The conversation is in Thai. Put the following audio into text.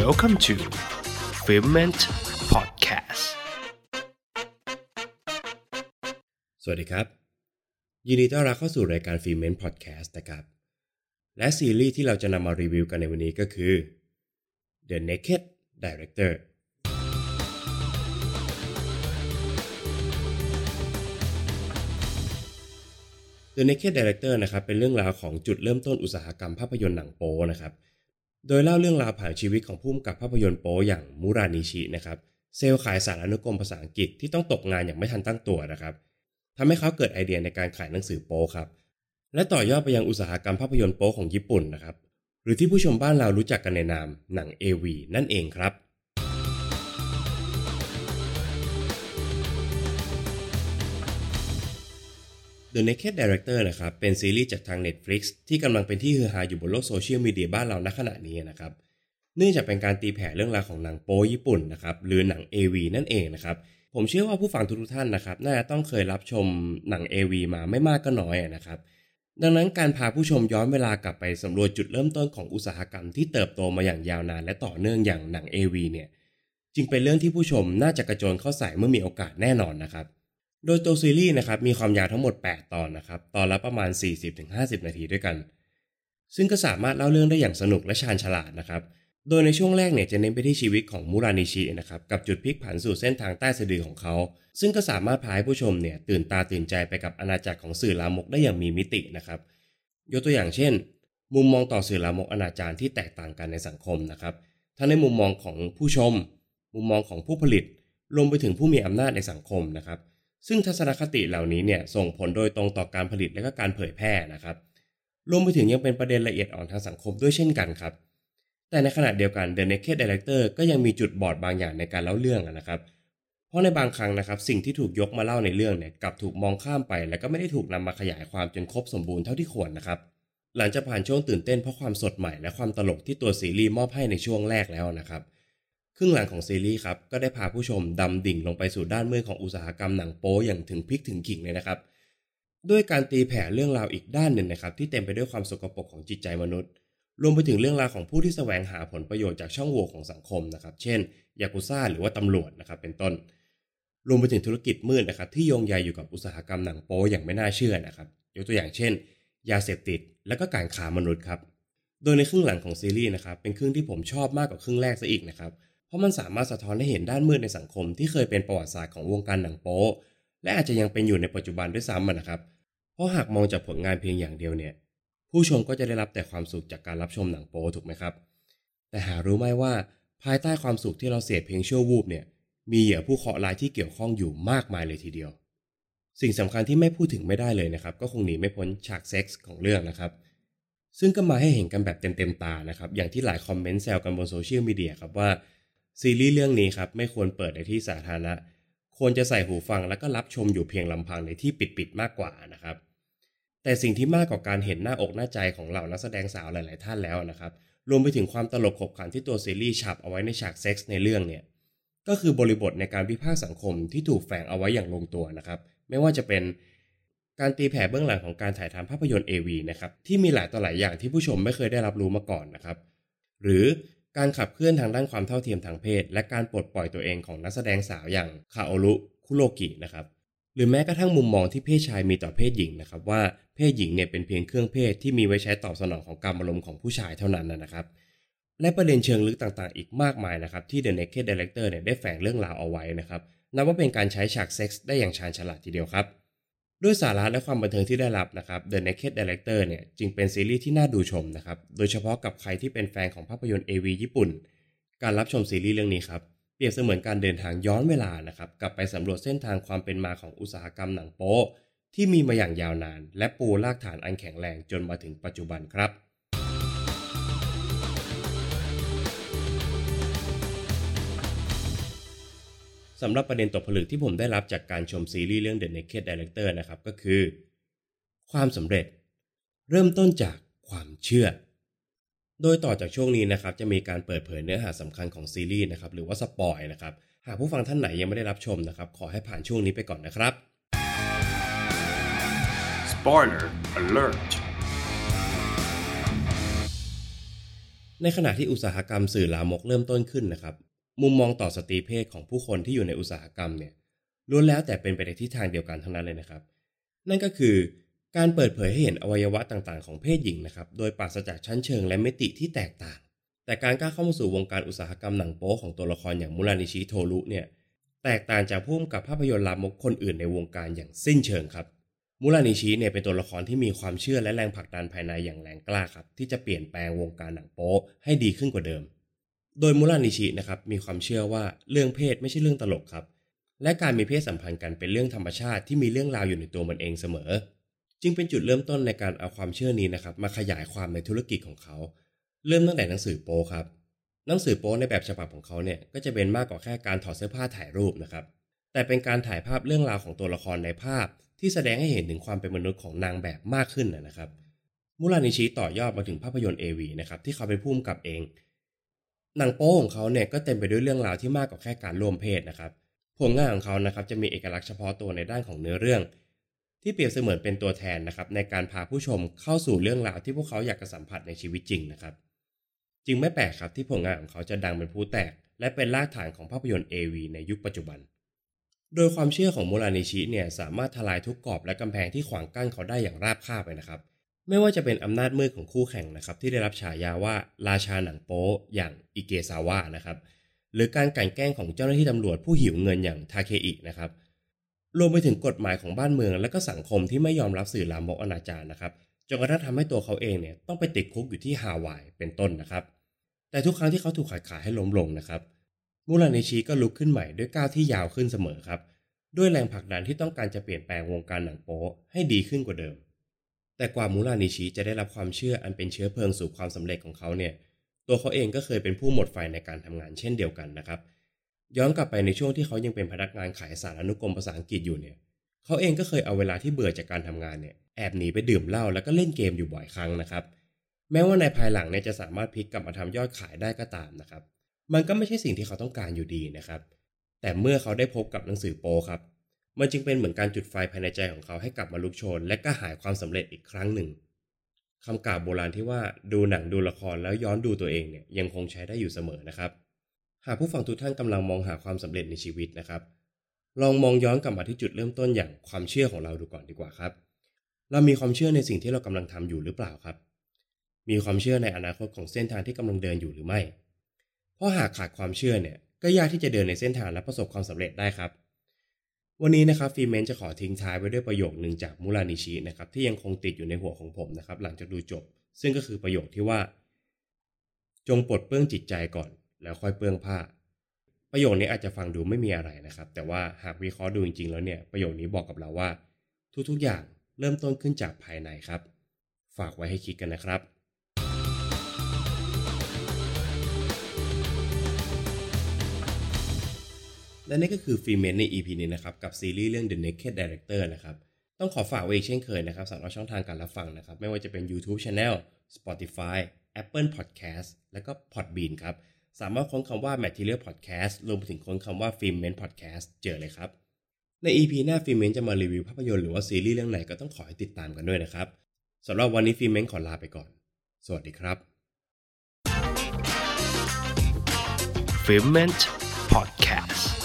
Welcome to f i l m e n t Podcast สวัสดีครับ ยินดีต้อนรับเข้าสู่รายการ f i l m e n t Podcast นะครับ และซีรีส์ที่เราจะนำมารีวิวกันในวันนี้ก็คือ The Naked Director The Naked Director นะครับเป็นเรื่องราวของจุดเริ่มต้นอุตสาหกรรมภาพยนตร์หนังโป๊นะครับ โดยเล่าเรื่องราวผ่านชีวิตของผู้กำกับภาพยนตร์โป๊อย่างมูรานิชินะครับเซลล์ขายสารอนุกรมภาษาอังกฤษที่ต้องตกงานอย่างไม่ทันตั้งตัวนะครับทำให้เขาเกิดไอเดียในการขายหนังสือโป๊ครับและต่อยอดไปยังอุตสาหกรรมภาพยนตร์โป๊ของญี่ปุ่นนะครับหรือที่ผู้ชมบ้านเรารู้จักกันในนามหนัง AV นั่นเองครับ The Naked Director นะครับ เป็นซีรีส์จากทาง Netflix ที่กำลังเป็นที่ฮือฮาอยู่บนโลกโซเชียลมีเดียบ้านเราณขณะนี้นะครับ เนื่องจากเป็นการตีแผ่เรื่องราวของหนังโป๊ญี่ปุ่นนะครับ หรือหนัง AV นั่นเองนะครับ ผมเชื่อว่าผู้ฟังทุกท่านนะครับ น่าจะต้องเคยรับชมหนัง AV มาไม่มากก็น้อยนะครับ ดังนั้นการพาผู้ชมย้อนเวลากลับไปสำรวจจุดเริ่มต้นของอุตสาหกรรมที่เติบโตมาอย่างยาวนานและต่อเนื่องอย่างหนัง AV เนี่ย จึงเป็นเรื่องที่ผู้ชมน่าจะกระโจนเข้าใส่เมื่อมีโอกาสแน่นอนนะครับ โดยตัวซีรีส์นะครับมีความยาวทั้งหมด 8 ตอนนะครับ ตอนละประมาณ 40-50 นาทีด้วยกัน ซึ่งก็สามารถเล่าเรื่องได้อย่างสนุกและชาญฉลาดนะครับ โดยในช่วงแรกเนี่ยจะเน้นไปที่ชีวิตของมูรานิชินะครับ กับจุดพลิกผันสู่เส้นทางใต้สะดือของเขา ซึ่งก็สามารถพาให้ผู้ชมเนี่ยตื่นตาตื่นใจไปกับอาณาจักรของสื่อลามกได้อย่างมีมิตินะครับ ยกตัวอย่างเช่น มุมมองต่อสื่อลามกอนาจารที่แตกต่างกันในสังคมนะครับ ทั้งในมุมมองของผู้ชม มุมมองของผู้ผลิต รวมไปถึงผู้มีอำนาจในสังคมนะครับ ซึ่งทัศนคติเหล่านี้เนี่ยส่งผลโดยตรงต่อการผลิตและก็การเผยแพร่นะครับ รวมไปถึงยังเป็นประเด็นละเอียดอ่อนทางสังคมด้วยเช่นกันครับ แต่ในขณะเดียวกัน The Naked Director ก็ยังมีจุดบอดบางอย่างในการเล่าเรื่องนะครับ เพราะในบางครั้งนะครับ สิ่งที่ถูกยกมาเล่าในเรื่องเนี่ยกลับถูกมองข้ามไป และก็ไม่ได้ถูกนำมาขยายความจนครบสมบูรณ์เท่าที่ควรนะครับ หลังจากผ่านช่วงตื่นเต้นเพราะความสดใหม่และความตลกที่ตัวซีรีส์มอบให้ในช่วงแรกแล้วนะครับ ครึ่งหลังของซีรีส์ครับก็ได้พาผู้ชมดำดิ่งลงไปสู่ด้านมืดของอุตสาหกรรมหนังโป๊อย่างถึงพริกถึงขิงเลยนะครับ ด้วยการตีแผ่เรื่องราวอีกด้านหนึ่งนะครับที่เต็มไปด้วยความสกปรกของจิตใจมนุษย์ รวมไปถึงเรื่องราวของผู้ที่แสวงหาผลประโยชน์จากช่องโหว่ของสังคมนะครับเช่นยากุซ่าหรือว่าตำรวจนะครับเป็นต้น รวมไปถึงธุรกิจมืดนะครับที่โยงใยอยู่กับอุตสาหกรรมหนังโป๊อย่างไม่น่าเชื่อนะครับยกตัวอย่างเช่น ยาเสพติดและก็การค้ามนุษย์ครับโดยในครึ่งหลังของซีรีส์นะครับเป็นครึ่งที่ผมชอบมากกว่าครึ่งแรกซะอีกนะครับเราะมันสามารถสะท้อนให้เห็นด้านมืดในสังคมที่เคยเป็นประวัติศาสตร์ของวงการหนังโป๊และอาจจะยังเป็นอยู่ในปัจจุบันด้วยซ้ำนะครับ เพราะหากมองจากผลงานเพียงอย่างเดียวเนี่ย ผู้ชมก็จะได้รับแต่ความสุขจากการรับชมหนังโป๊ถูกไหมครับ แต่หารู้ไหมว่าภายใต้ความสุขที่เราเสพเพียงชั่ววูบเนี่ย มีเหยื่อผู้เคราะห์ร้ายที่เกี่ยวข้องอยู่มากมายเลยทีเดียว สิ่งสำคัญที่ไม่พูดถึงไม่ได้เลยนะครับ ก็คงหนีไม่พ้นฉากเซ็กส์ของเรื่องนะครับ ซึ่งก็มาให้เห็นกันแบบเต็มๆตานะครับ อย่างที่หลายคอมเมนต์แซวกันบนโซเชียลมีเดียครับว่า ซีรีส์เรื่องนี้ครับไม่ควรเปิดในที่สาธารณะ ควรจะใส่หูฟังแล้วก็รับชมอยู่เพียงลำพังในที่ปิดๆมากกว่านะครับ แต่สิ่งที่มากกว่าการเห็นหน้าอกหน้าใจของเหล่านักแสดงสาวหลาย ๆ ท่านแล้วนะครับ รวมไปถึงความตลกขบขันที่ตัวซีรีส์ฉาบเอาไว้ในฉากเซ็กส์ในเรื่องเนี่ยก็คือบริบทในการวิพากษ์สังคมที่ถูกแฝงเอาไว้อย่างลงตัวนะครับ ไม่ว่าจะเป็นการตีแผ่เบื้องหลังของการถ่ายทำภาพยนตร์ AV นะครับที่มีหลายต่อหลายอย่างที่ผู้ชมไม่เคยได้รับรู้มาก่อนนะครับ หรือ การขับเคลื่อนทางด้านความเท่าเทียมทางเพศ และการปลดปล่อยตัวเองของนักแสดงสาวอย่างคาโอรุคุโรกินะครับหรือแม้กระทั่งมุมมองที่เพศชายมีต่อเพศหญิงนะครับว่าเพศหญิงเนี่ยเป็นเพียงเครื่องเพศที่มีไว้ใช้ตอบสนองของการอารมณ์ของผู้ชายเท่านั้นนะครับ และประเด็นเชิงลึกต่างๆ อีกมากมายนะครับที่ The Naked Director เนี่ยได้แฝงเรื่องราวเอาไว้นะครับนับว่าเป็นการใช้ฉากเซ็กส์ได้อย่างชาญฉลาดทีเดียวครับ ด้วยสาระและความบันเทิงที่ได้รับนะครับ The Naked Director เนี่ยจึงเป็นซีรีส์ที่น่าดูชมนะครับ โดยเฉพาะกับใครที่เป็นแฟนของภาพยนตร์ AV ญี่ปุ่น การรับชมซีรีส์เรื่องนี้ครับ เปรียบเสมือนการเดินทางย้อนเวลานะครับ กลับไปสำรวจเส้นทางความเป็นมาของอุตสาหกรรมหนังโป๊ที่มีมาอย่างยาวนาน และปูรากฐานอันแข็งแรงจนมาถึงปัจจุบันครับ สำหรับประเด็นตกผลึกที่ผมได้รับจากการชมซีรีส์เรื่อง The Naked Director นะครับก็คือ ความสำเร็จ เริ่มต้นจากความเชื่อ โดยต่อจากช่วงนี้นะครับจะมีการเปิดเผยเนื้อหาสำคัญของซีรีส์นะครับหรือว่าสปอยนะครับหากผู้ฟังท่านไหนยังไม่ได้รับชมนะครับขอให้ผ่านช่วงนี้ไปก่อนนะครับ Spoiler alert ในขณะที่อุตสาหกรรมสื่อลามกเริ่มต้นขึ้นนะครับ มุมมองต่อสตรีเพศของผู้คนที่อยู่ในอุตสาหกรรมเนี่ยล้วนแล้วแต่เป็นไปในทิศทางเดียวกันทั้งนั้นเลยนะครับ นั่นก็คือการเปิดเผยให้เห็นอวัยวะต่างๆ ของเพศหญิงนะครับ โดยปราศจากชั้นเชิงและมิติที่แตกต่าง แต่การก้าวเข้ามาสู่วงการอุตสาหกรรมหนังโป๊ของตัวละครอย่างมูรานิชิโทรุเนี่ยแตกต่างจากผู้กำกับภาพยนตร์ลามกคนอื่นในวงการอย่างสิ้นเชิงครับมูรานิชิเนี่ยเป็นตัวละครที่มีความเชื่อและแรงผลักดันภายในอย่างแรงกล้าครับที่จะเปลี่ยนแปลงวงการหนังโป๊ให้ดีขึ้นกว่าเดิม โดยมูรานิชินะครับมีความเชื่อว่าเรื่องเพศไม่ใช่เรื่องตลกครับ และการมีเพศสัมพันธ์กันเป็นเรื่องธรรมชาติที่มีเรื่องราวอยู่ในตัวมันเองเสมอ จึงเป็นจุดเริ่มต้นในการเอาความเชื่อนี้นะครับมาขยายความในธุรกิจของเขา เริ่มตั้งแต่หนังสือโป๊ครับหนังสือโป๊ในแบบฉบับของเขาเนี่ยก็จะเป็นมากกว่าแค่การถอดเสื้อผ้าถ่ายรูปนะครับแต่เป็นการถ่ายภาพเรื่องราวของตัวละครในภาพ ที่แสดงให้เห็นถึงความเป็นมนุษย์ของนางแบบมากขึ้นนะครับ มูรานิชิต่อยอดมาถึงภาพยนตร์เอวีนะครับที่เขาเป็นผู้กำกับเอง หนังโป๊ของเขาเนี่ยก็เต็มไปด้วยเรื่องราวที่มากกว่าแค่การร่วมเพศนะครับผลงานของเขานะครับจะมีเอกลักษณ์เฉพาะตัวในด้านของเนื้อเรื่อง ที่เปรียบเสมือนเป็นตัวแทนนะครับในการพาผู้ชมเข้าสู่เรื่องราวที่พวกเขาอยากจะสัมผัสในชีวิตจริงนะครับจึงไม่แปลกครับที่ผลงานของเขาจะดังเป็นผู้แตก และเป็นรากฐานของภาพยนตร์ AV ในยุคปัจจุบัน โดยความเชื่อของมูรานิชิเนี่ยสามารถทลายทุกกรอบและกำแพงที่ขวางกั้นเขาได้อย่างราบคาบเลยนะครับ ไม่ว่าจะเป็นอำนาจมืดของคู่แข่งนะครับที่ได้รับฉายาว่าราชาหนังโป๊อย่างอิเกซาวะนะครับหรือการกลั่นแกล้งของเจ้าหน้าที่ตำรวจผู้หิวเงินอย่างทาเคอินะครับรวมไปถึงกฎหมายของบ้านเมือง และก็สังคมที่ไม่ยอมรับสื่อลามกอนาจารนะครับจนกระทั่งทำให้ตัวเขาเองเนี่ยต้องไปติดคุกอยู่ที่ฮาวายเป็นต้นนะครับ แต่ทุกครั้งที่เขาถูกขัดขาให้ล้มลงนะครับมูรานิชิก็ลุกขึ้นใหม่ด้วยก้าวที่ยาวขึ้นเสมอครับ ด้วยแรงผลักดันที่ต้องการจะเปลี่ยนแปลงวงการหนังโป๊ให้ดีขึ้นกว่าเดิม แต่กว่ามูรานิชิจะได้รับความเชื่ออันเป็นเชื้อเพลิงสู่ความสำเร็จของเขาเนี่ย ตัวเขาเองก็เคยเป็นผู้หมดไฟในการทำงานเช่นเดียวกันนะครับ ย้อนกลับไปในช่วงที่เขายังเป็นพนักงานขายสารอนุกรมภาษาอังกฤษอยู่เนี่ย เขาเองก็เคยเอาเวลาที่เบื่อจากการทำงานเนี่ยแอบหนีไปดื่มเหล้าแล้วก็เล่นเกมอยู่บ่อยครั้งนะครับ แม้ว่าในภายหลังเนี่ยจะสามารถพลิกกลับมาทำยอดขายได้ก็ตามนะครับ มันก็ไม่ใช่สิ่งที่เขาต้องการอยู่ดีนะครับ แต่เมื่อเขาได้พบกับหนังสือโปครับ มันจึงเป็นเหมือนการจุดไฟภายในใจของเขาให้กลับมาลุกโชน และก็หายความสำเร็จอีกครั้งหนึ่งคำกล่าวโบราณที่ว่าดูหนังดูละครแล้วย้อนดูตัวเองเนี่ยยังคงใช้ได้อยู่เสมอนะครับ หากผู้ฟังทุกท่านกำลังมองหาความสำเร็จในชีวิตนะครับ ลองมองย้อนกลับมาที่จุดเริ่มต้นอย่างความเชื่อของเราดูก่อนดีกว่าครับ เรามีความเชื่อในสิ่งที่เรากำลังทำอยู่หรือเปล่าครับ มีความเชื่อในอนาคตของเส้นทางที่กำลังเดินอยู่หรือไม่ เพราะหากขาดความเชื่อเนี่ยก็ยากที่จะเดินในเส้นทางและประสบความสำเร็จได้ครับ วันนี้นะครับฟีเมนจะขอทิ้งท้ายไว้ด้วยประโยคหนึ่งจากมูรานิชินะครับที่ยังคงติดอยู่ในหัวของผมนะครับหลังจากดูจบ ซึ่งก็คือประโยคที่ว่า จงปลดเปลื้องจิตใจก่อน แล้วค่อยเปลื้องผ้า ประโยคนี้อาจจะฟังดูไม่มีอะไรนะครับ แต่ว่าหากวิเคราะห์ดูจริงๆ แล้วเนี่ยประโยคนี้บอกกับเราว่า ทุกๆอย่างเริ่มต้นขึ้นจากภายในครับ ฝากไว้ให้คิดกันนะครับ และนี่ก็คือฟีเมนใน EP นี้นะครับ กับซีรีส์เรื่อง The Naked Director นะครับ ต้องขอฝากไว้อีกเช่นเคยนะครับสำหรับช่องทางการรับฟังนะครับ ไม่ว่าจะเป็น YouTube Channel Spotify Apple Podcast และก็ Podbean ครับ สามารถค้นคำว่า Material Podcast รวมไปถึงค้นคำว่า f i l m m e n Podcast เจอเลยครับ ใน EP หน้าฟิเมนจะมารีวิวภาพยนตร์หรือว่าซีรีส์เรื่องไหนก็ต้องขอให้ติดตามกันด้วยนะครับสำหรับวันนี้ฟิเมนขอลาไปก่อน สวัสดีครับ f i l m e n t Podcast